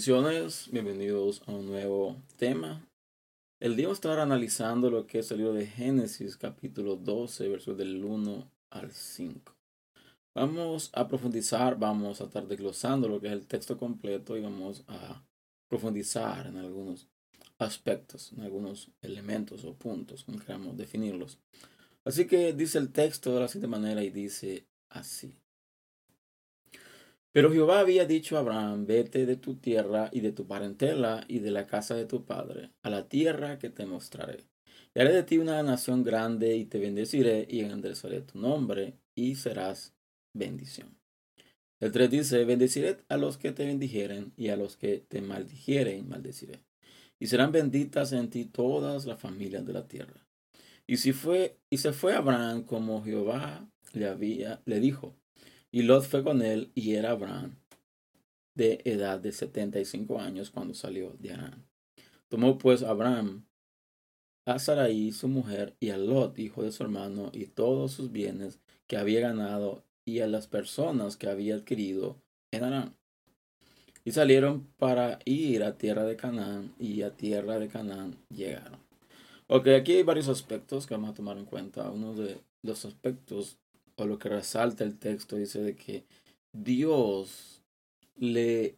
Bendiciones, bienvenidos a un nuevo tema. El día vamos a estar analizando lo que es el libro de Génesis, capítulo 12, versos del 1 al 5. Vamos a profundizar, vamos a estar desglosando lo que es el texto completo y vamos a profundizar en algunos aspectos, en algunos elementos o puntos, como queramos definirlos. Así que dice el texto de la siguiente manera y dice así. Pero Jehová había dicho a Abraham, vete de tu tierra y de tu parentela y de la casa de tu padre, a la tierra que te mostraré. Y haré de ti una nación grande y te bendeciré y engrandeceré tu nombre y serás bendición. El 3 dice, bendeciré a los que te bendijeren y a los que te maldijeren maldeciré. Y serán benditas en ti todas las familias de la tierra. Y, si fue, y se fue Abraham como Jehová le, había, le dijo, y Lot fue con él y era Abraham de edad de setenta y cinco años cuando salió de Arán. Tomó pues Abraham a Sarai su mujer y a Lot, hijo de su hermano, y todos sus bienes que había ganado y a las personas que había adquirido en Arán. Y salieron para ir a tierra de Canaán y a tierra de Canaán llegaron. Ok, aquí hay varios aspectos que vamos a tomar en cuenta. Uno de los aspectos lo que resalta el texto dice de que Dios le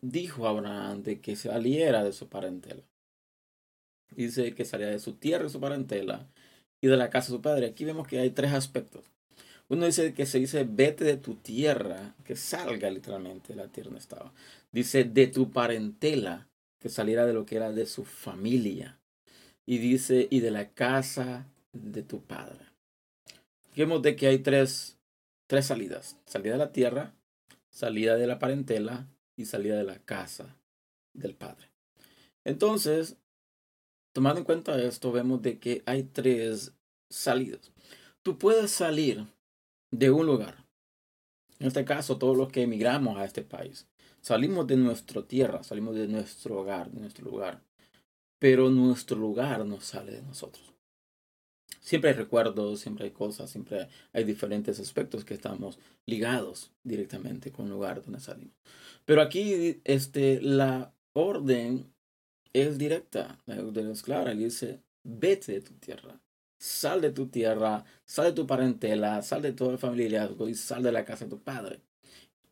dijo a Abraham de que saliera de su parentela. Dice que saliera de su tierra, de su parentela y de la casa de su padre. Aquí vemos que hay tres aspectos. Uno dice que se dice vete de tu tierra, que salga literalmente de la tierra. Dice de tu parentela, que saliera de lo que era de su familia. Y dice y de la casa de tu padre. Vemos de que hay tres, tres salidas. Salida de la tierra, salida de la parentela y salida de la casa del Padre. Entonces, tomando en cuenta esto, vemos de que hay tres salidas. Tú puedes salir de un lugar. En este caso, todos los que emigramos a este país. Salimos de nuestra tierra, salimos de nuestro hogar, de nuestro lugar. Pero nuestro lugar no sale de nosotros siempre hay recuerdos, siempre hay cosas, siempre hay diferentes aspectos que estamos ligados directamente con el lugar donde salimos. Pero aquí este, la orden es directa, la orden es clara, y dice, vete de tu tierra, sal de tu tierra, sal de tu parentela, sal de todo el familiarizgo y sal de la casa de tu padre,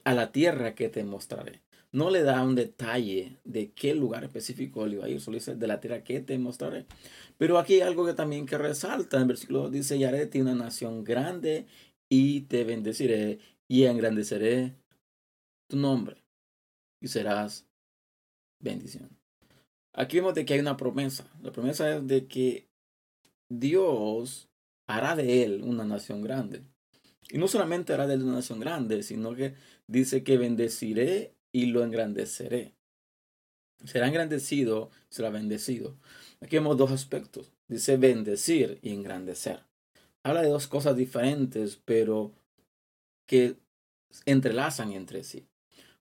a la tierra que te mostraré no le da un detalle de qué lugar específico le iba a ir, solo dice de la tierra que te mostraré. Pero aquí hay algo que también que resalta, en versículo dice, y haré de ti una nación grande y te bendeciré y engrandeceré tu nombre y serás bendición. Aquí vemos de que hay una promesa. La promesa es de que Dios hará de él una nación grande. Y no solamente hará de él una nación grande, sino que dice que bendeciré y lo engrandeceré. Será engrandecido, será bendecido. Aquí vemos dos aspectos. Dice bendecir y engrandecer. Habla de dos cosas diferentes, pero que entrelazan entre sí.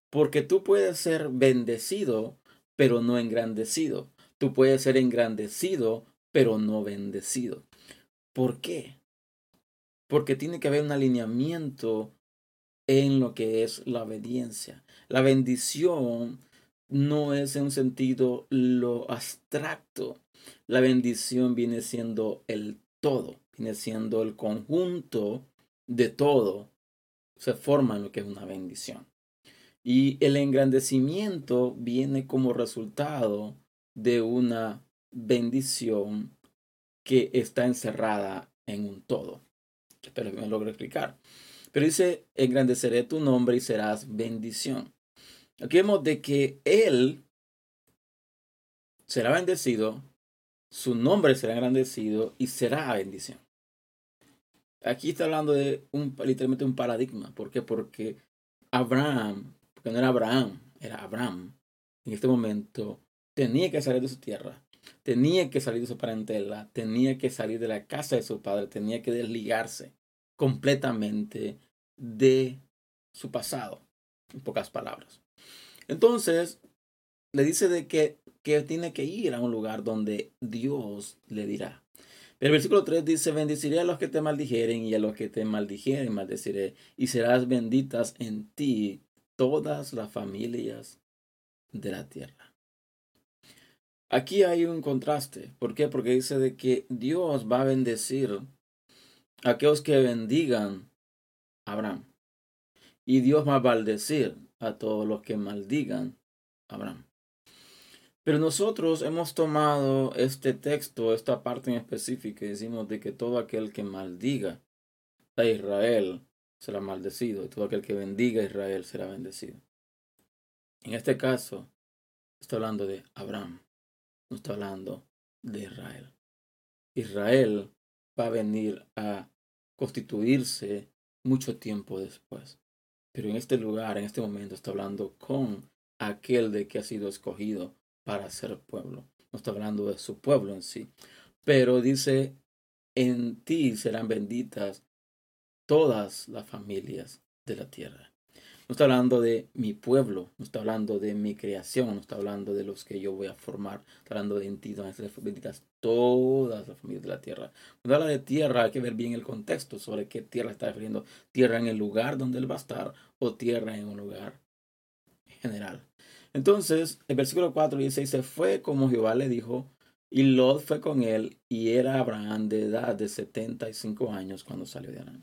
Porque tú puedes ser bendecido, pero no engrandecido. Tú puedes ser engrandecido, pero no bendecido. ¿Por qué? Porque tiene que haber un alineamiento en lo que es la obediencia. La bendición no es en un sentido lo abstracto. La bendición viene siendo el todo, viene siendo el conjunto de todo. Se forma en lo que es una bendición. Y el engrandecimiento viene como resultado de una bendición que está encerrada en un todo. Espero que me logre explicar. Pero dice, engrandeceré tu nombre y serás bendición. Aquí vemos de que Él será bendecido, su nombre será engrandecido y será bendición. Aquí está hablando de un, literalmente un paradigma. ¿Por qué? Porque Abraham, porque no era Abraham, era Abraham, en este momento tenía que salir de su tierra, tenía que salir de su parentela, tenía que salir de la casa de su padre, tenía que desligarse completamente de su pasado, en pocas palabras. Entonces, le dice de que, que tiene que ir a un lugar donde Dios le dirá. El versículo 3 dice, bendeciré a los que te maldijeren y a los que te maldijeren maldeciré, y serás benditas en ti todas las familias de la tierra. Aquí hay un contraste. ¿Por qué? Porque dice de que Dios va a bendecir a aquellos que bendigan a Abraham. Y Dios va a maldecir a todos los que maldigan a Abraham. Pero nosotros hemos tomado este texto, esta parte en específica, y decimos de que todo aquel que maldiga a Israel será maldecido, y todo aquel que bendiga a Israel será bendecido. En este caso, está hablando de Abraham, no está hablando de Israel. Israel va a venir a constituirse mucho tiempo después. Pero en este lugar, en este momento, está hablando con aquel de que ha sido escogido para ser pueblo. No está hablando de su pueblo en sí. Pero dice, en ti serán benditas todas las familias de la tierra. No está hablando de mi pueblo, no está hablando de mi creación, no está hablando de los que yo voy a formar, está hablando de en ti, donde serán benditas todas las familias de la tierra. Cuando habla de tierra hay que ver bien el contexto sobre qué tierra está refiriendo. Tierra en el lugar donde él va a estar o tierra en un lugar general. Entonces, el versículo 4 dice, y se fue como Jehová le dijo, y Lot fue con él, y era Abraham de edad de 75 años cuando salió de Arán.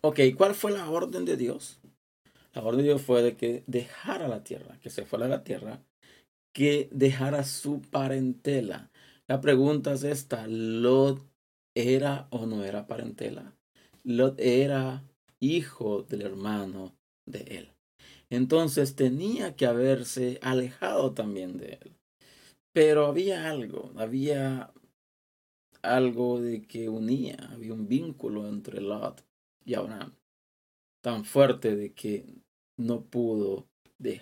Ok, ¿cuál fue la orden de Dios? La orden de Dios fue de que dejara la tierra, que se fuera a la tierra, que dejara su parentela. La pregunta es esta, ¿Lot era o no era parentela? Lot era hijo del hermano de él. Entonces tenía que haberse alejado también de él. Pero había algo, había algo de que unía, había un vínculo entre Lot y Abraham, tan fuerte de que no pudo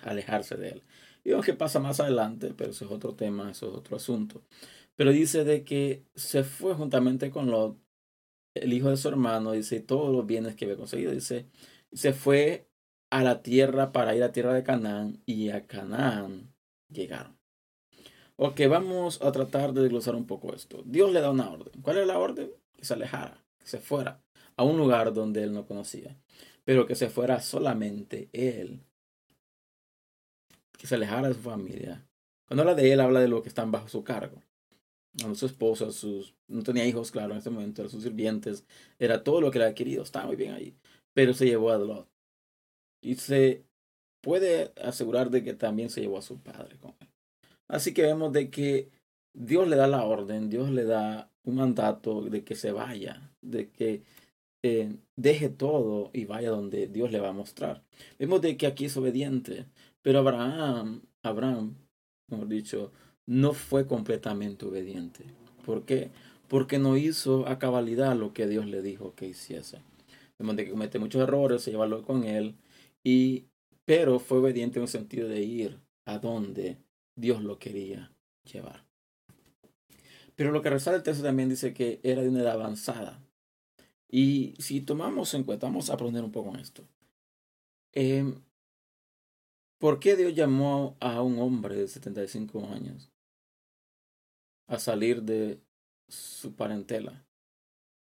alejarse de él. Y que pasa más adelante, pero eso es otro tema, eso es otro asunto. Pero dice de que se fue juntamente con Lot, el hijo de su hermano, dice, todos los bienes que había conseguido, dice, se fue a la tierra para ir a tierra de Canaán y a Canaán llegaron. Ok, vamos a tratar de desglosar un poco esto. Dios le da una orden. ¿Cuál es la orden? Que se alejara, que se fuera a un lugar donde él no conocía, pero que se fuera solamente él, que se alejara de su familia. Cuando habla de él, habla de lo que están bajo su cargo. su esposa, sus, no tenía hijos, claro, en este momento, sus sirvientes, era todo lo que le había querido, estaba muy bien ahí, pero se llevó a Lot. Y se puede asegurar de que también se llevó a su padre con él. Así que vemos de que Dios le da la orden, Dios le da un mandato de que se vaya, de que eh, deje todo y vaya donde Dios le va a mostrar. Vemos de que aquí es obediente, pero Abraham, Abraham, mejor dicho, no fue completamente obediente. ¿Por qué? Porque no hizo a cabalidad lo que Dios le dijo que hiciese. Vemos de que comete muchos errores, se llevarlo con él, y, pero fue obediente en el sentido de ir a donde Dios lo quería llevar. Pero lo que resalta el texto también dice que era de una edad avanzada. Y si tomamos en cuenta, vamos a aprender un poco en esto. Eh, ¿Por qué Dios llamó a un hombre de 75 años a salir de su parentela,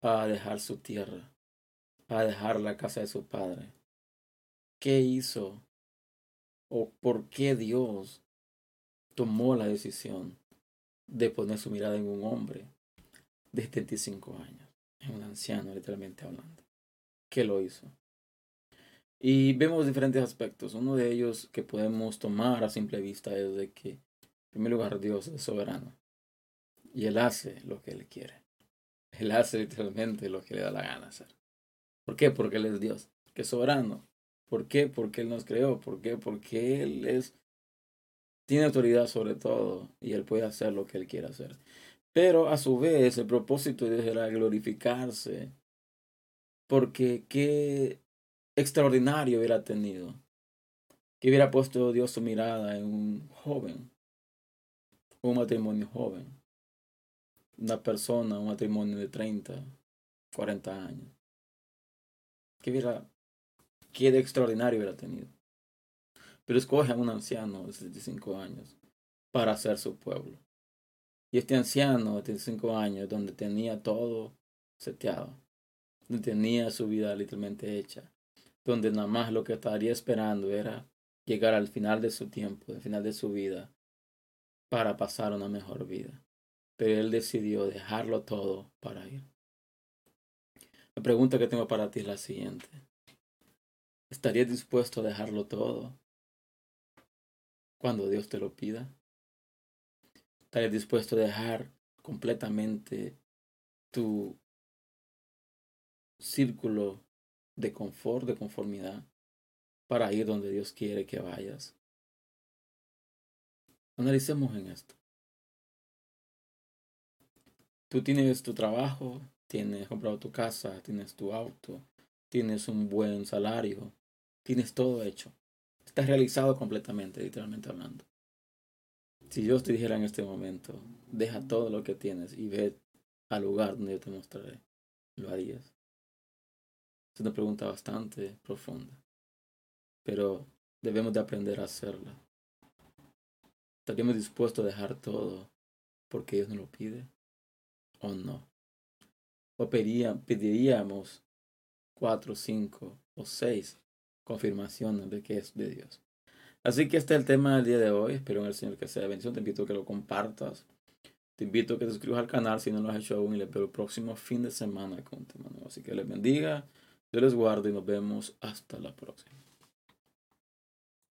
a dejar su tierra, a dejar la casa de su padre, qué hizo o por qué Dios tomó la decisión de poner su mirada en un hombre de 75 años, en un anciano literalmente hablando. ¿Qué lo hizo? Y vemos diferentes aspectos. Uno de ellos que podemos tomar a simple vista es de que, en primer lugar, Dios es soberano. Y Él hace lo que Él quiere. Él hace literalmente lo que le da la gana hacer. ¿Por qué? Porque Él es Dios, que es soberano. ¿Por qué? Porque Él nos creó. ¿Por qué? Porque Él es, tiene autoridad sobre todo y Él puede hacer lo que Él quiera hacer. Pero a su vez el propósito de Dios era glorificarse. Porque qué extraordinario hubiera tenido. Que hubiera puesto Dios su mirada en un joven. Un matrimonio joven. Una persona, un matrimonio de 30, 40 años. Que hubiera qué extraordinario hubiera tenido. Pero escoge a un anciano de 75 años para ser su pueblo. Y este anciano de 75 años, donde tenía todo seteado, donde tenía su vida literalmente hecha, donde nada más lo que estaría esperando era llegar al final de su tiempo, al final de su vida, para pasar una mejor vida. Pero él decidió dejarlo todo para ir. La pregunta que tengo para ti es la siguiente. ¿Estarías dispuesto a dejarlo todo cuando Dios te lo pida? ¿Estarías dispuesto a dejar completamente tu círculo de confort, de conformidad, para ir donde Dios quiere que vayas? Analicemos en esto. Tú tienes tu trabajo, tienes comprado tu casa, tienes tu auto, tienes un buen salario, tienes todo hecho. Estás realizado completamente, literalmente hablando. Si Dios te dijera en este momento, deja todo lo que tienes y ve al lugar donde yo te mostraré, ¿lo harías? Es una pregunta bastante profunda, pero debemos de aprender a hacerla. ¿Estaríamos dispuestos a dejar todo porque Dios nos lo pide o no? ¿O pediríamos cuatro, cinco o seis confirmaciones de que es de Dios? Así que este es el tema del día de hoy. Espero en el Señor que sea de bendición. Te invito a que lo compartas. Te invito a que te suscribas al canal si no lo has hecho aún y les veo el próximo fin de semana con un tema nuevo. Así que les bendiga, yo les guardo y nos vemos hasta la próxima.